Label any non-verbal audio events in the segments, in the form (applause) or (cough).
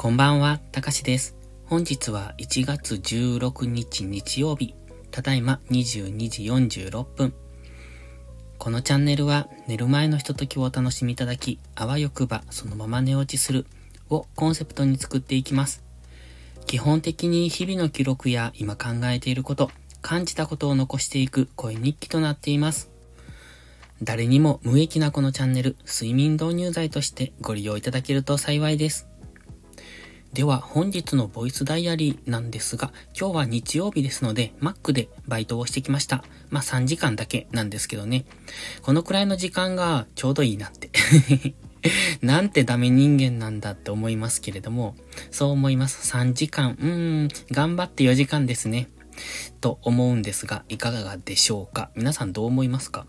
こんばんは、たかしです。本日は1月16日日曜日、ただいま22時46分。このチャンネルは寝る前のひとときをお楽しみいただき、あわよくばそのまま寝落ちするをコンセプトに作っていきます。基本的に日々の記録や今考えていること、感じたことを残していく声日記となっています。誰にも無益なこのチャンネル、睡眠導入剤としてご利用いただけると幸いです。では本日のボイスダイアリーなんですが、今日は日曜日ですので Mac でバイトをしてきました。まあ3時間だけなんですけどね。このくらいの時間がちょうどいいなって (laughs) なんてダメ人間なんだって思いますけれども、そう思います。3時間、うーん、頑張って4時間ですね。と思うんですが、いかがでしょうか？皆さんどう思いますか？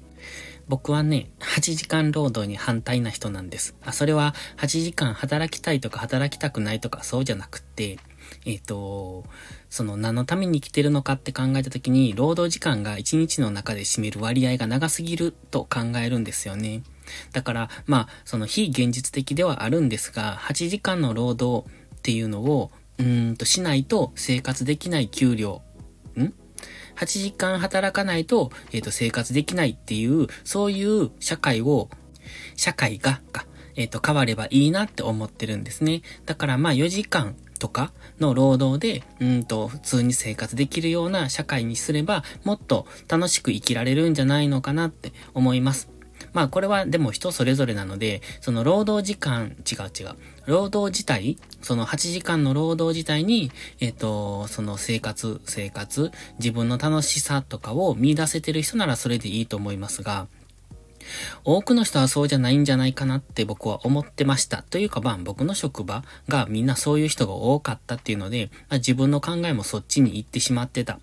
僕はね、8時間労働に反対な人なんです。あ、それは8時間働きたいとか働きたくないとかそうじゃなくって、えっ、ー、と、その何のために生きてるのかって考えた時に、労働時間が1日の中で占める割合が長すぎると考えるんですよね。だから、まあ、その非現実的ではあるんですが、8時間の労働っていうのを、うんとしないと生活できない給料8時間働かないと、えっ、ー、と、生活できないっていう、そういう社会を、社会が、か、えっ、ー、と、変わればいいなって思ってるんですね。だからまあ4時間とかの労働で、うんと、普通に生活できるような社会にすれば、もっと楽しく生きられるんじゃないのかなって思います。まあこれはでも人それぞれなので、その労働時間、違う違う。労働自体、その8時間の労働自体に、えっ、ー、と、その生活、生活、自分の楽しさとかを見出せてる人ならそれでいいと思いますが、多くの人はそうじゃないんじゃないかなって僕は思ってました。というかまあ僕の職場がみんなそういう人が多かったっていうので、まあ、自分の考えもそっちに行ってしまってた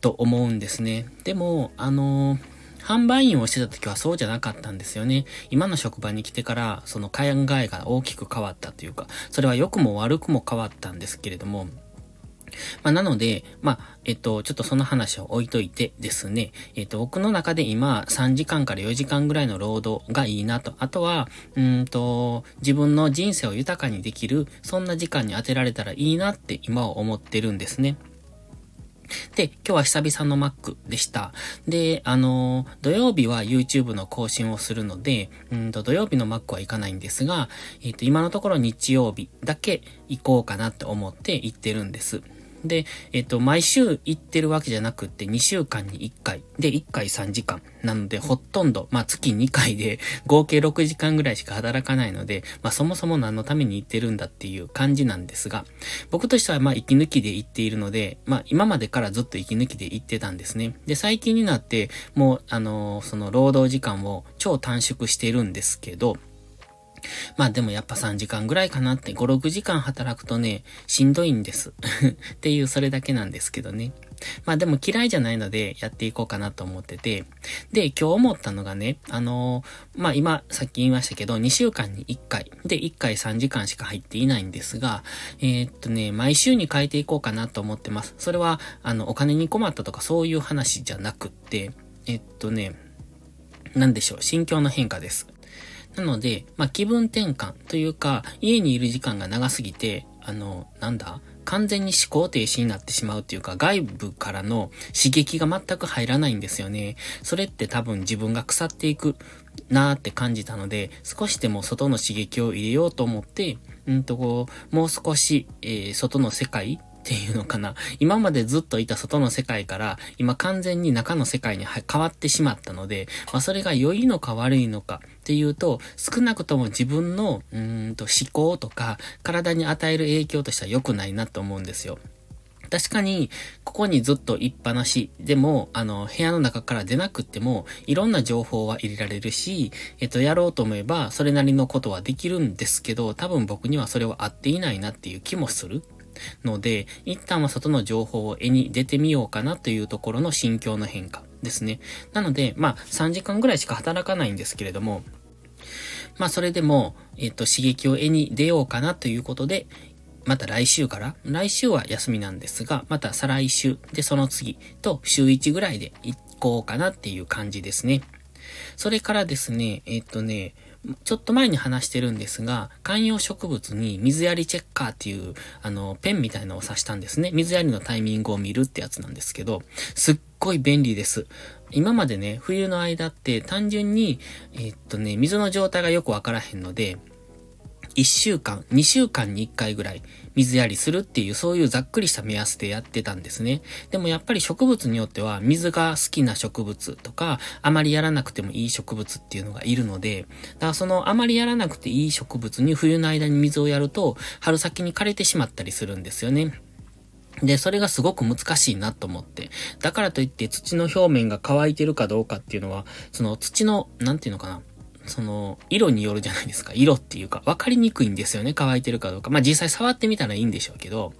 と思うんですね。でも、あのー販売員をしてた時はそうじゃなかったんですよね。今の職場に来てから、その考えが大きく変わったというか、それは良くも悪くも変わったんですけれども、まあ、なので、まあ、えっと、ちょっとその話を置いといてですね、えっと、僕の中で今、3時間から4時間ぐらいの労働がいいなと。あとは、うんと、自分の人生を豊かにできる、そんな時間に当てられたらいいなって今は思ってるんですね。で、今日は久々の Mac でした。で、あの、土曜日は YouTube の更新をするので、うんと土曜日の Mac は行かないんですが、えっ、ー、と、今のところ日曜日だけ行こうかなって思って行ってるんです。で、えっと、毎週行ってるわけじゃなくって、2週間に1回。で、1回3時間。なので、ほとんど、まあ、月2回で、(laughs) 合計6時間ぐらいしか働かないので、まあ、そもそも何のために行ってるんだっていう感じなんですが、僕としては、まあ、息抜きで行っているので、まあ、今までからずっと息抜きで行ってたんですね。で、最近になって、もう、あのー、その、労働時間を超短縮してるんですけど、まあでもやっぱ3時間ぐらいかなって、5、6時間働くとね、しんどいんです。(laughs) っていうそれだけなんですけどね。まあでも嫌いじゃないのでやっていこうかなと思ってて。で、今日思ったのがね、あのー、まあ今、さっき言いましたけど、2週間に1回。で、1回3時間しか入っていないんですが、えー、っとね、毎週に変えていこうかなと思ってます。それは、あの、お金に困ったとかそういう話じゃなくって、えっとね、なんでしょう、心境の変化です。なので、まあ、気分転換というか、家にいる時間が長すぎて、あの、なんだ完全に思考停止になってしまうっていうか、外部からの刺激が全く入らないんですよね。それって多分自分が腐っていくなーって感じたので、少しでも外の刺激を入れようと思って、うんとこう、もう少し、えー、外の世界っていうのかな。今までずっといた外の世界から、今完全に中の世界に変わってしまったので、まあそれが良いのか悪いのかっていうと、少なくとも自分の、うんと思考とか、体に与える影響としては良くないなと思うんですよ。確かに、ここにずっといっぱなしでも、あの、部屋の中から出なくっても、いろんな情報は入れられるし、えっと、やろうと思えば、それなりのことはできるんですけど、多分僕にはそれは合っていないなっていう気もする。ので、一旦は外の情報を絵に出てみようかなというところの心境の変化ですね。なので、まあ、3時間ぐらいしか働かないんですけれども、まあ、それでも、えっ、と、刺激を得に出ようかなということで、また来週から、来週は休みなんですが、また再来週、で、その次と週1ぐらいで行こうかなっていう感じですね。それからですね、えっ、とね、ちょっと前に話してるんですが、観葉植物に水やりチェッカーっていう、あの、ペンみたいなのを刺したんですね。水やりのタイミングを見るってやつなんですけど、すっごい便利です。今までね、冬の間って単純に、えー、っとね、水の状態がよくわからへんので、1週間、2週間に1回ぐらい水やりするっていうそういうざっくりした目安でやってたんですね。でもやっぱり植物によっては水が好きな植物とかあまりやらなくてもいい植物っていうのがいるので、だからそのあまりやらなくていい植物に冬の間に水をやると春先に枯れてしまったりするんですよね。で、それがすごく難しいなと思って。だからといって土の表面が乾いてるかどうかっていうのは、その土の、なんていうのかな。その、色によるじゃないですか。色っていうか、わかりにくいんですよね。乾いてるかどうか。まあ実際触ってみたらいいんでしょうけど、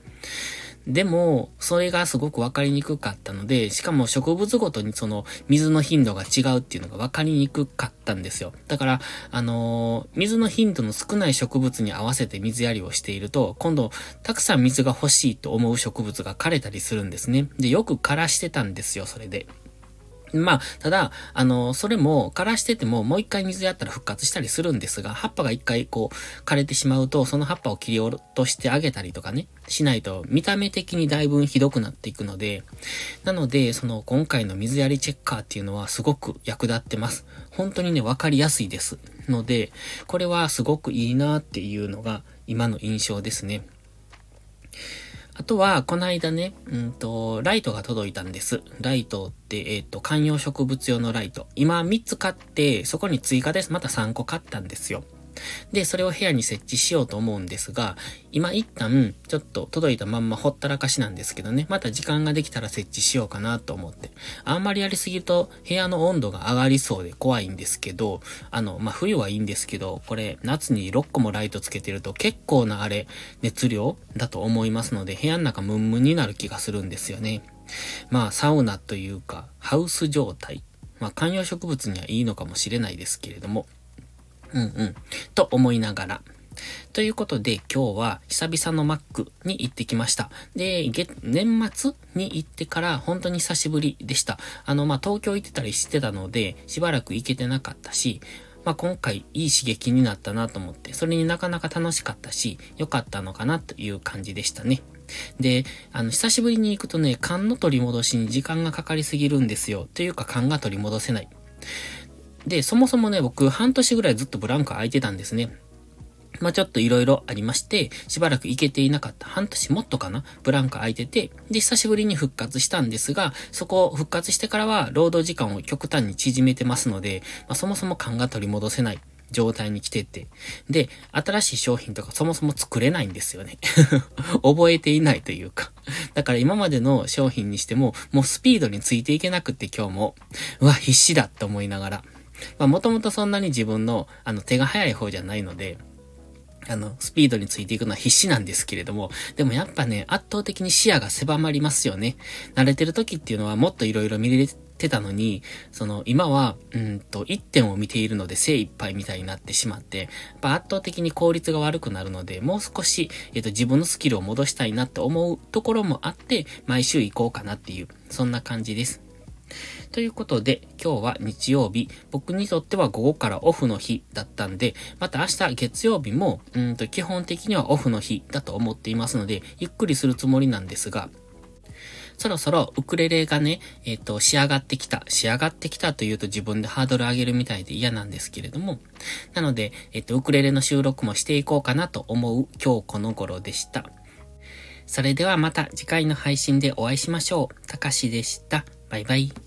でも、それがすごくわかりにくかったので、しかも植物ごとにその水の頻度が違うっていうのがわかりにくかったんですよ。だから、あのー、水の頻度の少ない植物に合わせて水やりをしていると、今度、たくさん水が欲しいと思う植物が枯れたりするんですね。で、よく枯らしてたんですよ、それで。まあ、ただ、あの、それも枯らしててももう一回水やったら復活したりするんですが、葉っぱが一回こう枯れてしまうと、その葉っぱを切り落としてあげたりとかね、しないと見た目的にだいぶひどくなっていくので、なので、その今回の水やりチェッカーっていうのはすごく役立ってます。本当にね、わかりやすいです。ので、これはすごくいいなっていうのが今の印象ですね。あとは、この間ね、うんと、ライトが届いたんです。ライトって、えっ、ー、と、観葉植物用のライト。今3つ買って、そこに追加です。また3個買ったんですよ。で、それを部屋に設置しようと思うんですが、今一旦、ちょっと届いたまんまほったらかしなんですけどね、また時間ができたら設置しようかなと思って。あんまりやりすぎると部屋の温度が上がりそうで怖いんですけど、あの、まあ、冬はいいんですけど、これ、夏に6個もライトつけてると結構なあれ、熱量だと思いますので、部屋の中ムンムンになる気がするんですよね。まあ、サウナというか、ハウス状態。まあ、観葉植物にはいいのかもしれないですけれども、うんうん。と思いながら。ということで、今日は久々のマックに行ってきました。で、年末に行ってから本当に久しぶりでした。あの、まあ、東京行ってたりしてたので、しばらく行けてなかったし、まあ、今回いい刺激になったなと思って、それになかなか楽しかったし、良かったのかなという感じでしたね。で、あの、久しぶりに行くとね、勘の取り戻しに時間がかかりすぎるんですよ。というか勘が取り戻せない。で、そもそもね、僕、半年ぐらいずっとブランク空いてたんですね。まあ、ちょっと色々ありまして、しばらく行けていなかった。半年もっとかな？ブランク空いてて、で、久しぶりに復活したんですが、そこを復活してからは、労働時間を極端に縮めてますので、まあ、そもそも感が取り戻せない状態に来てて。で、新しい商品とかそもそも作れないんですよね。(laughs) 覚えていないというか。だから今までの商品にしても、もうスピードについていけなくって今日も、うわ、必死だって思いながら。まあもともとそんなに自分のあの手が早い方じゃないので、あの、スピードについていくのは必死なんですけれども、でもやっぱね、圧倒的に視野が狭まりますよね。慣れてる時っていうのはもっと色々見れてたのに、その、今は、うんと、一点を見ているので精一杯みたいになってしまって、やっぱ圧倒的に効率が悪くなるので、もう少し、えっ、と、自分のスキルを戻したいなって思うところもあって、毎週行こうかなっていう、そんな感じです。ということで、今日は日曜日、僕にとっては午後からオフの日だったんで、また明日月曜日も、うんと基本的にはオフの日だと思っていますので、ゆっくりするつもりなんですが、そろそろウクレレがね、えっ、ー、と、仕上がってきた。仕上がってきたというと自分でハードル上げるみたいで嫌なんですけれども。なので、えっ、ー、と、ウクレレの収録もしていこうかなと思う今日この頃でした。それではまた次回の配信でお会いしましょう。たかしでした。バイバイ。